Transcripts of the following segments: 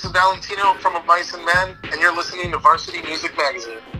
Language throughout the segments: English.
This is Valentino from A and Men, and you're listening to Varsity Music Magazine.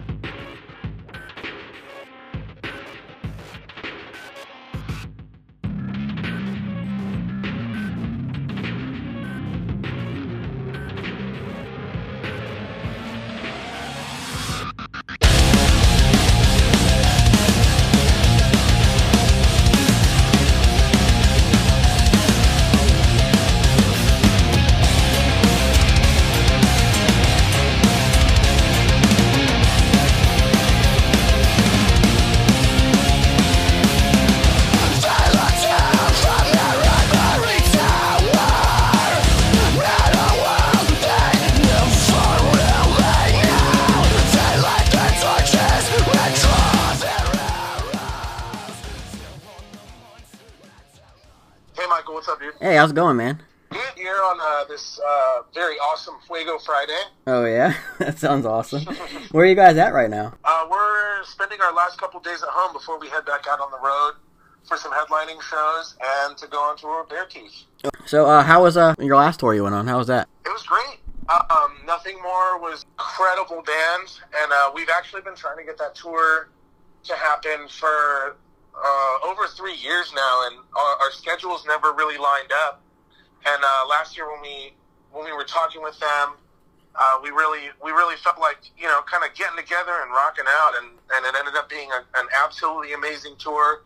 How's it going, man? Good here on uh, this uh, very awesome Fuego Friday. Oh yeah, that sounds awesome. Where are you guys at right now? Uh, we're spending our last couple days at home before we head back out on the road for some headlining shows and to go on tour with Beartooth. So, uh, how was uh your last tour you went on? How was that? It was great. Um, Nothing More was incredible band, and uh, we've actually been trying to get that tour to happen for uh, over three years now, and our, our schedules never really lined up. And uh, last year, when we when we were talking with them, uh, we really we really felt like you know kind of getting together and rocking out, and, and it ended up being a, an absolutely amazing tour.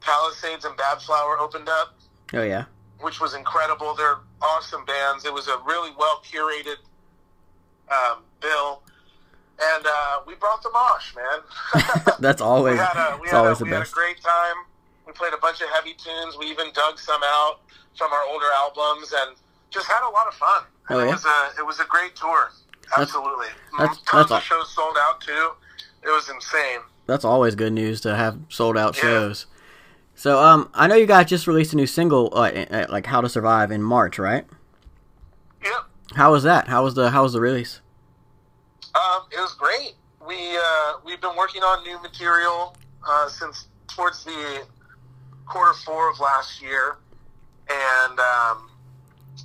Palisades and Badflower opened up Oh yeah, which was incredible. They're awesome bands. It was a really well curated um, bill, and uh, we brought the mosh, man. that's always we had a, we had always a, we had a great time. We played a bunch of heavy tunes. We even dug some out from our older albums, and just had a lot of fun. Oh, it yeah? was a it was a great tour. Absolutely, that's- tons that's of shows sold out too. It was insane. That's always good news to have sold out Yeah. shows. So, um, I know you guys just released a new single, uh, like "How to Survive" in March, right? Yep. How was that? How was the How was the release? Um, it was great. We uh, we've been working on new material uh, since towards the quarter four of last year, and um,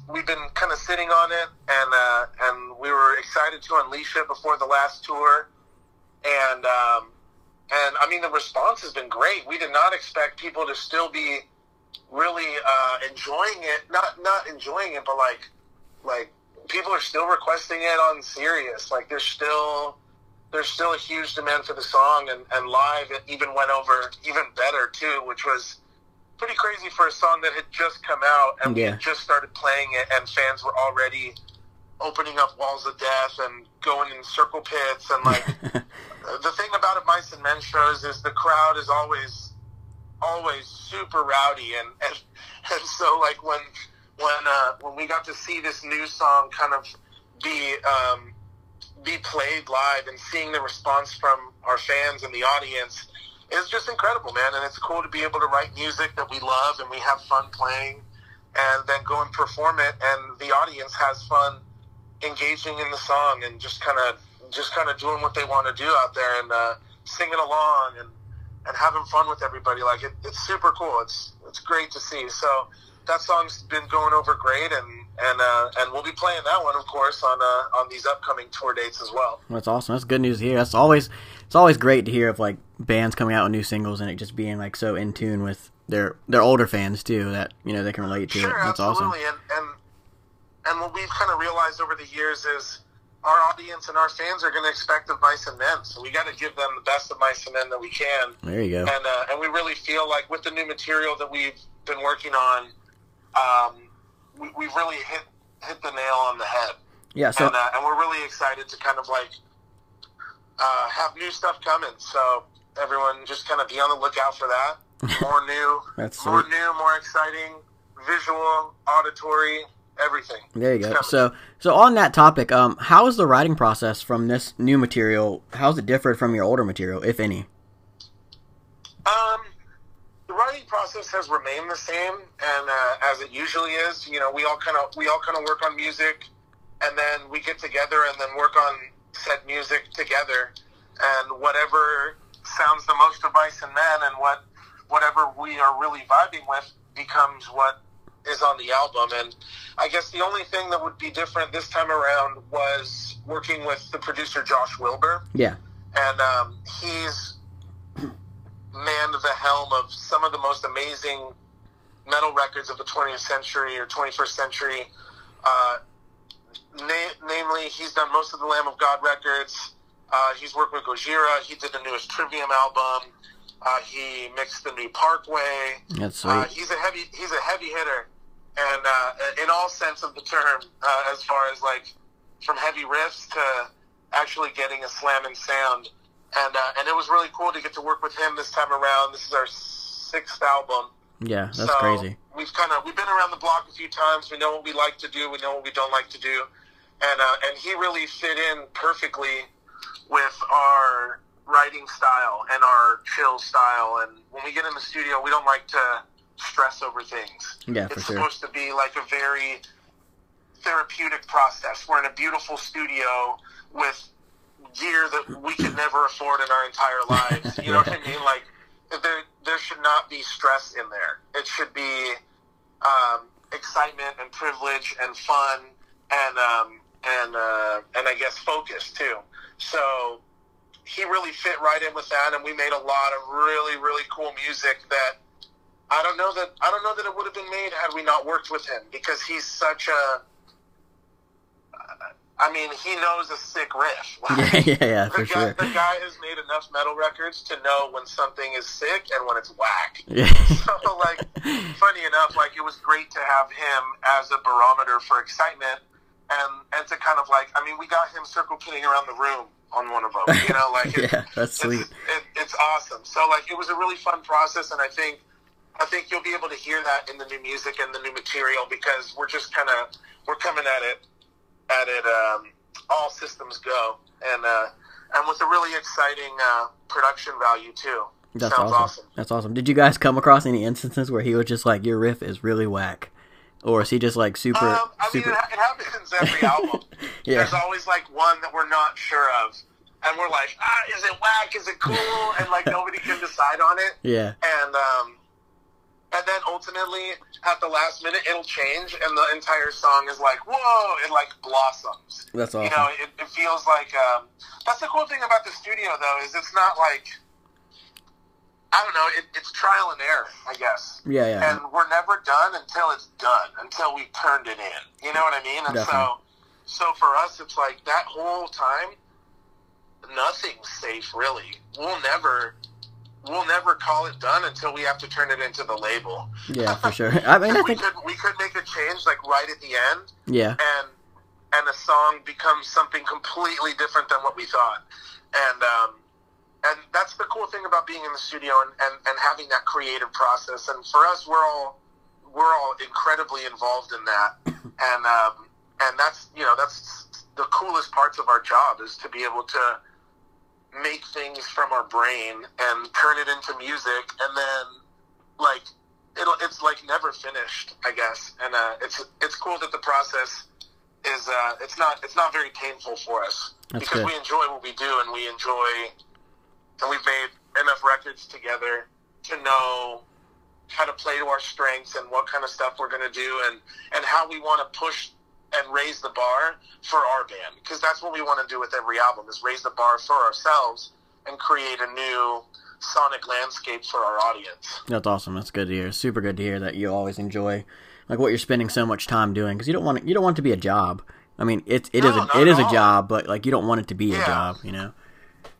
we've been kind of sitting on it, and uh, and we were excited to unleash it before the last tour, and um, and I mean the response has been great. We did not expect people to still be really uh, enjoying it, not not enjoying it, but like like people are still requesting it on Sirius. Like there's still there's still a huge demand for the song, and, and live it even went over even better too, which was pretty crazy for a song that had just come out and we Yeah. had just started playing it, and fans were already opening up walls of death and going in circle pits and like the thing about Of Mice and Men shows is the crowd is always always super rowdy and and, and so like when when uh, when we got to see this new song kind of be um, be played live and seeing the response from our fans and the audience is just incredible, man. And it's cool to be able to write music that we love and we have fun playing, and then go and perform it, and the audience has fun engaging in the song and just kind of just kind of doing what they want to do out there and uh, singing along and and having fun with everybody. Like it, it's super cool. It's it's great to see. So that song's been going over great, and and uh, and we'll be playing that one, of course, on uh, on these upcoming tour dates as well. That's awesome. That's good news to hear. That's always it's always great to hear of like bands coming out with new singles and it just being like so in tune with their their older fans too that you know they can relate to Sure, it. That's awesome. absolutely. And and and what we've kind of realized over the years is our audience and our fans are going to expect of Mice and Men. So we got to give them the best of Mice and Men that we can. There you go. and uh, and we really feel like with the new material that we've been working on, um, we, we've really hit hit the nail on the head, Yeah. So and uh, and we're really excited to kind of like uh, have new stuff coming. So everyone just kind of be on the lookout for that. More new, That's more sweet. new, more exciting, visual, auditory, everything. There you go. coming. So, so on that topic, um, how is the writing process from this new material? How's it differed from your older material, if any? Um, writing process has remained the same, and uh, as it usually is, you know, we all kind of we all kind of work on music, and then we get together and then work on said music together, and whatever sounds the most of and Men, and what whatever we are really vibing with becomes what is on the album. And I guess the only thing that would be different this time around was working with the producer Josh Wilbur. Yeah. And um, he's manned the helm of some of the most amazing metal records of the 20th century or 21st century. Uh, na- namely, he's done most of the Lamb of God records. Uh, he's worked with Gojira. He did the newest Trivium album. Uh, he mixed the new Parkway. That's Uh, sweet. he's a heavy he's a heavy hitter, and uh, in all sense of the term, uh, as far as like from heavy riffs to actually getting a slamming sound, and uh, and it was really cool to get to work with him this time around. This is our sixth album. yeah, that's so crazy. We've kind of we've been around the block a few times. We know what we like to do. We know what we don't like to do, and uh, and he really fit in perfectly with our writing style and our chill style. And when we get in the studio, we don't like to stress over things. Yeah, it's sure. supposed to be like a very therapeutic process. We're in a beautiful studio with gear that we could never afford in our entire lives. You know what I mean? Like there, there should not be stress in there. It should be um, excitement and privilege and fun and um, and uh, and I guess focus too. So he really fit right in with that, and we made a lot of really really cool music that I don't know that I don't know that it would have been made had we not worked with him because he's such a. I mean, he knows a sick riff. Yeah, yeah, yeah, the for guy, sure. the guy has made enough metal records to know when something is sick and when it's whack. Yeah. So, like, funny enough, like it was great to have him as a barometer for excitement, and and to kind of like, I mean, we got him circle pitting around the room on one of them. You know, like it, yeah, that's sweet. it's, it, it's awesome. So like it was a really fun process, and I think I think you'll be able to hear that in the new music and the new material because we're just kind of we're coming at it at it um, all systems go, and uh, and with a really exciting uh, production value too. That's Sounds awesome. awesome. That's awesome. Did you guys come across any instances where he was just like, "Your riff is really whack," or is he just like super, Um, I mean, super? it, ha- it happens every album. yeah, There's always like one that we're not sure of, and we're like, ah, is it whack? Is it cool? And like nobody can decide on it. yeah, and um, and then ultimately at the last minute it'll change, and the entire song is like, whoa! It like blossoms. that's awesome. You know, it, it feels like um, that's the cool thing about the studio though is it's not like I don't know, it, it's trial and error, I guess. yeah, yeah, And we're never done until it's done, until we've turned it in. You know what I mean? And Definitely. so, so for us, it's like that whole time, nothing's safe really. We'll never, we'll never call it done until we have to turn it into the label. yeah, for sure. I mean, I we think, could we could make a change like right at the end, yeah, and and a song becomes something completely different than what we thought. And um, and that's the cool thing about being in the studio and, and, and having that creative process. And for us, we're all we're all incredibly involved in that. And um, and that's you know that's the coolest parts of our job is to be able to make things from our brain and turn it into music, and then like it'll it's like never finished, I guess. And uh, it's it's cool that the process is uh, it's not it's not very painful for us That's because good. we enjoy what we do and we enjoy and we've made enough records together to know how to play to our strengths and what kind of stuff we're going to do and and how we want to push and raise the bar for our band because that's what we want to do with every album is raise the bar for ourselves and create a new sonic landscape for our audience. that's awesome. That's good to hear. Super good to hear that you always enjoy like what you're spending so much time doing because you don't want it, you don't want it to be a job. I mean, it's it is No, a, not it a job, but like you don't want it to be a job, you know.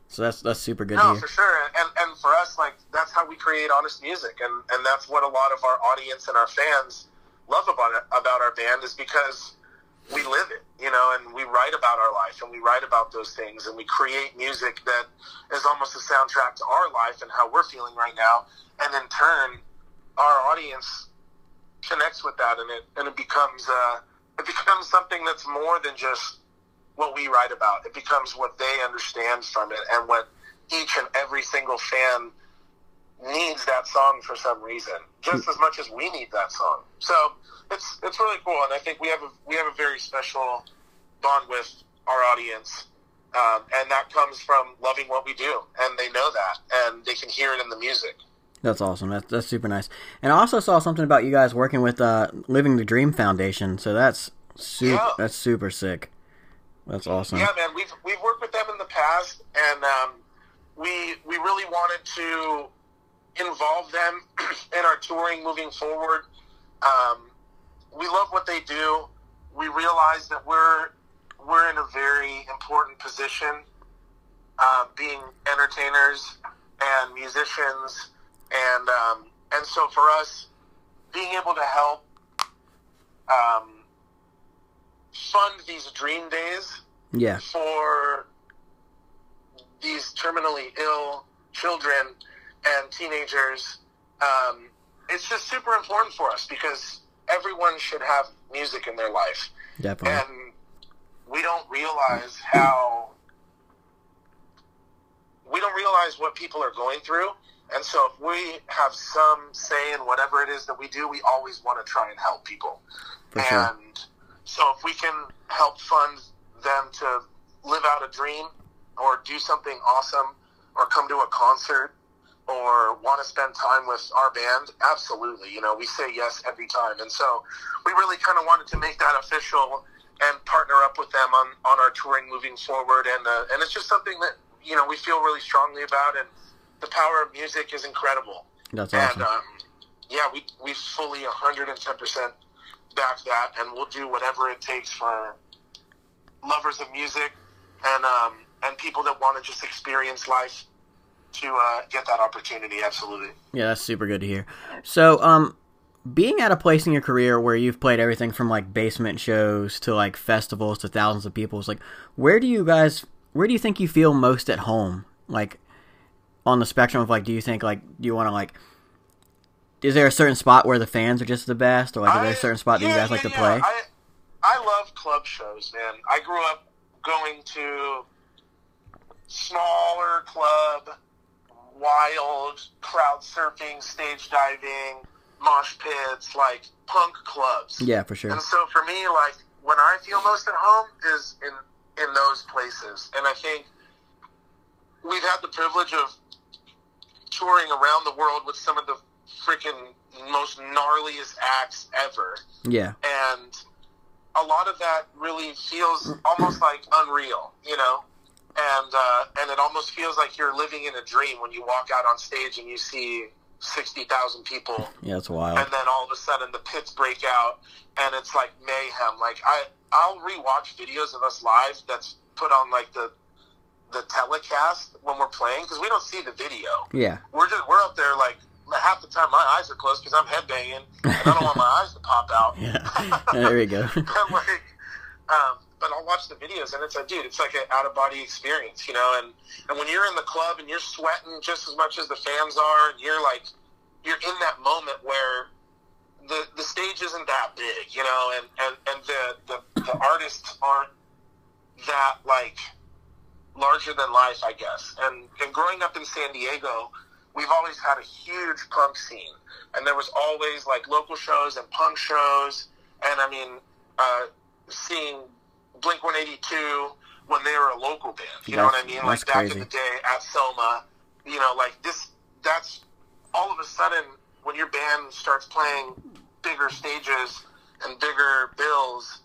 So that's that's super good No, to hear. for sure. And and for us, like that's how we create honest music, and and that's what a lot of our audience and our fans love about it, about our band is because we live it, you know, and we write about our life and we write about those things, and we create music that is almost a soundtrack to our life and how we're feeling right now, and in turn, our audience connects with that, and it and it becomes uh, it becomes something that's more than just what we write about. It becomes what they understand from it and what each and every single fan needs that song for some reason, just as much as we need that song. So it's it's really cool, and I think we have a we have a very special bond with our audience, um, and that comes from loving what we do, and they know that, and they can hear it in the music. That's awesome. That's that's super nice. And I also saw something about you guys working with uh, Living the Dream Foundation. So that's super. Yeah. That's super sick. That's awesome. Yeah, man, we've we've worked with them in the past, and um, we we really wanted to involve them in our touring moving forward. Um, we love what they do. We realize that we're we're in a very important position, uh, being entertainers and musicians, and um, and so for us, being able to help um, fund these dream days Yeah. for these terminally ill children and teenagers, um, it's just super important for us because everyone should have music in their life. Definitely. And we don't realize how we don't realize what people are going through. And so if we have some say in whatever it is that we do, we always want to try and help people. For sure. and so if we can help fund them to live out a dream or do something awesome or come to a concert or want to spend time with our band, absolutely. You know, we say yes every time. And so we really kind of wanted to make that official and partner up with them on, on our touring moving forward. And, uh, and it's just something that, you know, we feel really strongly about. And the power of music is incredible. That's And awesome. um, yeah, we, we fully 110% back that, and we'll do whatever it takes for lovers of music and um, and people that want to just experience life to uh, get that opportunity. Absolutely. Yeah, that's super good to hear. So, um, being at a place in your career where you've played everything from like basement shows to like festivals to thousands of people, is like, where do you guys, where do you think you feel most at home? Like, on the spectrum of like, do you think like, do you want to like, is there a certain spot where the fans are just the best, or like, is there a I- certain spot that you yeah, guys like to yeah. play? I, I love club shows, man. I grew up going to smaller club, wild crowd surfing, stage diving, mosh pits, like punk clubs. yeah, for sure. And so for me, like when I feel most at home is in in those places. And I think we've had the privilege of touring around the world with some of the freaking most gnarliest acts ever. Yeah, And a lot of that really feels almost like unreal, you know? And uh, and it almost feels like you're living in a dream when you walk out on stage and you see sixty thousand people yeah, that's wild. and then all of a sudden the pits break out and it's like mayhem like i i'll rewatch videos of us live that's put on like the the telecast when we're playing because we don't see the video Yeah, we're just we're up there like half the time my eyes are closed because i'm headbanging and i don't want my eyes to pop out yeah. there we go. but like um but I'll watch the videos and it's like, dude, it's like an out of body experience, you know. And and when you're in the club and you're sweating just as much as the fans are, and you're like, you're in that moment where the the stage isn't that big, you know, and and and the the, the artists aren't that like larger than life, I guess. And and growing up in San Diego, we've always had a huge punk scene, and there was always like local shows and punk shows, and I mean, uh, seeing Blink One Eighty Two when they were a local band, you know what I mean? Like that's back crazy. in the day at SOMA, you know, like this. That's all of a sudden when your band starts playing bigger stages and bigger bills,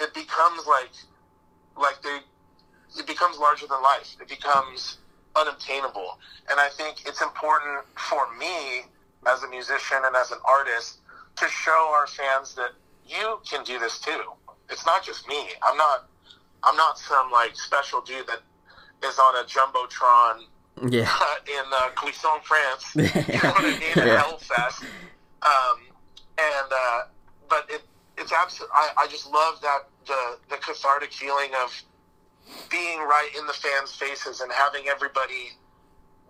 it becomes like like they it becomes larger than life. It becomes unobtainable. And I think it's important for me as a musician and as an artist to show our fans that you can do this too. It's not just me. I'm not I'm not some like special dude that is on a jumbotron Yeah, in uh, Clisson, France. You know what I mean? Yeah. Hellfest. Um, and uh, but it it's absolutely. I, I just love that the the cathartic feeling of being right in the fans' faces and having everybody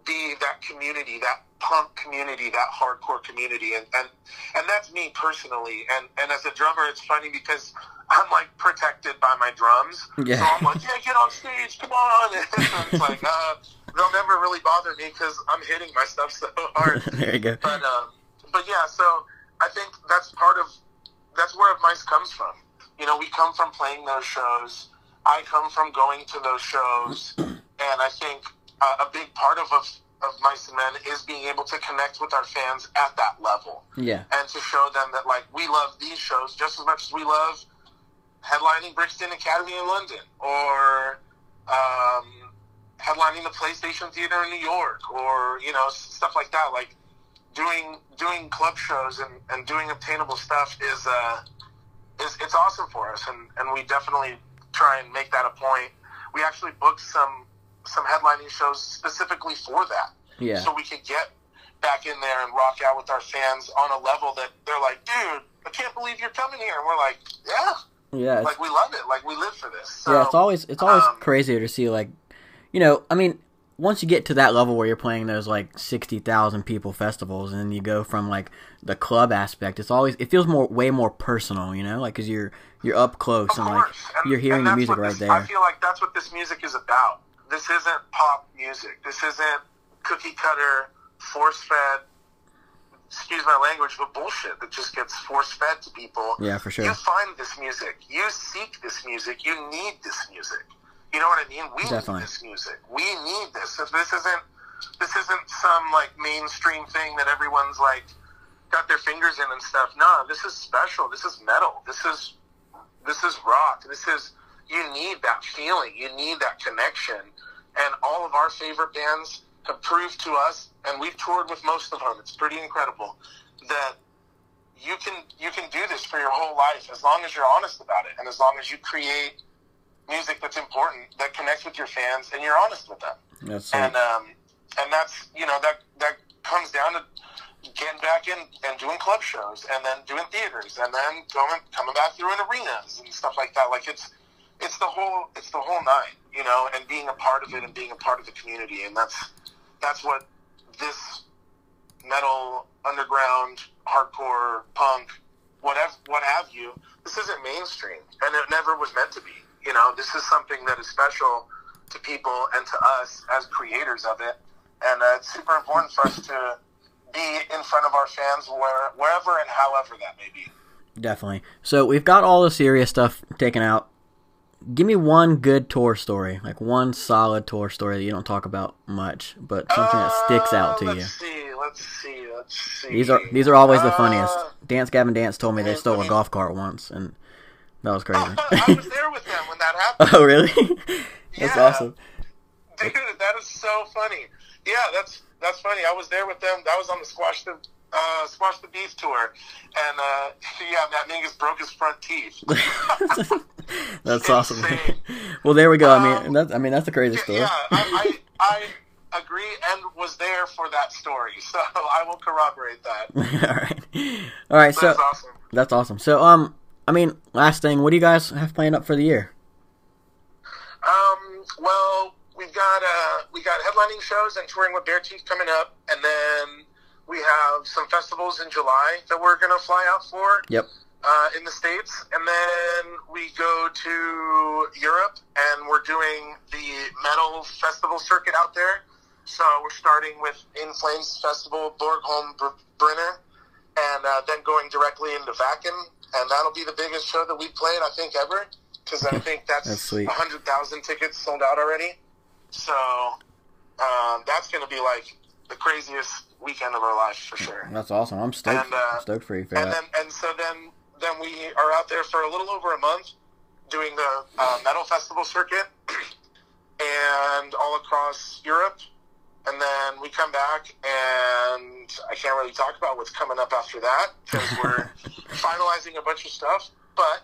be that community, that punk community, that hardcore community, and and and that's me personally. And and as a drummer, it's funny because I'm like protected by my drums. Yeah. So I'm like, yeah, get on stage, come on. And it's like, uh, they'll never really bother me because I'm hitting my stuff so hard. there you go. But um, but yeah, so I think that's part of that's where Mice comes from. You know, we come from playing those shows. I come from going to those shows, and I think uh, a big part of of, of Mice and Men is being able to connect with our fans at that level Yeah. and to show them that like we love these shows just as much as we love headlining Brixton Academy in London or um, headlining the PlayStation Theater in New York or you know stuff like that. Like doing doing club shows and, and doing obtainable stuff is uh is it's awesome for us and, and we definitely try and make that a point. We actually booked some some headlining shows specifically for that Yeah. so we could get back in there and rock out with our fans on a level that they're like, dude, I can't believe you're coming here. And we're like, yeah, Yeah. Like we love it, like we live for this. So, yeah. It's always it's always um, crazier to see like, you know, I mean, once you get to that level where you're playing those like sixty thousand people festivals, and then you go from like the club aspect, it's always it feels more way more personal, you know, like because you're you're up close and like. And- you're hearing the music right this- there. I feel like that's what this music is about. This isn't pop music. This isn't cookie cutter, force fed. Excuse my language, but bullshit that just gets force fed to people. Yeah, for sure. You find this music. You seek this music. You need this music. You know what I mean? We Definitely. need this music. We need this. If this isn't this isn't some like mainstream thing that everyone's like got their fingers in and stuff. No, this is special. This is metal. This is this is rock. This is you need that feeling. You need that connection. And all of our favorite bands have proved to us, and we've toured with most of them. It's pretty incredible that you can you can do this for your whole life as long as you're honest about it, and as long as you create music that's important that connects with your fans, and you're honest with them That's and um, and that's you know that that comes down to getting back in and doing club shows, and then doing theaters, and then going coming back through in arenas and stuff like that. Like it's it's the whole it's the whole nine, you know, and being a part of it and being a part of the community, and that's that's what this metal underground hardcore punk whatever what have you this isn't mainstream. And it never was meant to be you know? This is something that is special to people and to us as creators of it. And uh, it's super important for us to be in front of our fans where, wherever and however that may be. Definitely. So we've got all the serious stuff taken out. Give me one good tour story, like one solid tour story that you don't talk about much, but something that sticks out to Uh, you. let's see let's see let's see These are these are always the Uh, funniest. Dance Gavin Dance told me they stole a golf cart once, and that was crazy. I was there with them when that happened oh, really? That's Yeah. awesome. Dude, that is so funny. Yeah, that's that's funny. I was there with them. That was on the Squash the uh, Squash the Beef tour, and uh, yeah, Matt Mingus broke his front teeth. That's awesome. Well, there we go. I mean, Um, that's I mean that's the crazy story. yeah, I, I I agree and was there for that story, so I will corroborate that. all right, all right. So That's awesome. that's awesome. So um, I mean, last thing, what do you guys have planned up for the year? Um, well, we've got uh, we got headlining shows and touring with Beartooth coming up, and then we have some festivals in July that we're gonna fly out for. Yep. uh, in the states, and then we go to Europe, and we're doing the metal festival circuit out there. So we're starting with In Flames Festival, Borgholm, Brinner, and uh, then going directly into Wacken, and that'll be the biggest show that we've played, I think, ever, because I think that's, That's hundred thousand tickets sold out already. So um, that's going to be like the craziest weekend of our life for sure. That's awesome. I'm stoked. And, uh, I'm stoked for you for And that. then, and so then, then we are out there for a little over a month doing the uh, metal festival circuit, and all across Europe. And then we come back, and I can't really talk about what's coming up after that because we're finalizing a bunch of stuff. But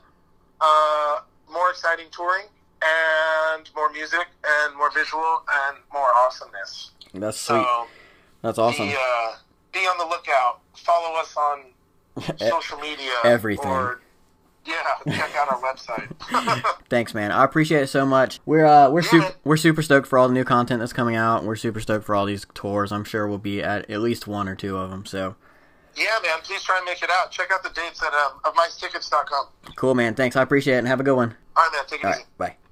uh, more exciting touring, and more music, and more visual, and more awesomeness. That's sweet. So That's awesome. be, uh, be on the lookout. Follow us on social media. everything. Or, yeah, check out our website. Thanks, man. I appreciate it so much. We're uh we're Yeah, super we're super stoked for all the new content that's coming out. We're super stoked for all these tours. I'm sure we'll be at at least one or two of them. So yeah, man. Please try and make it out. Check out the dates at um, of mytickets.com. cool, man. Thanks. I appreciate it and have a good one. All right, man. Take it All easy. right. Bye.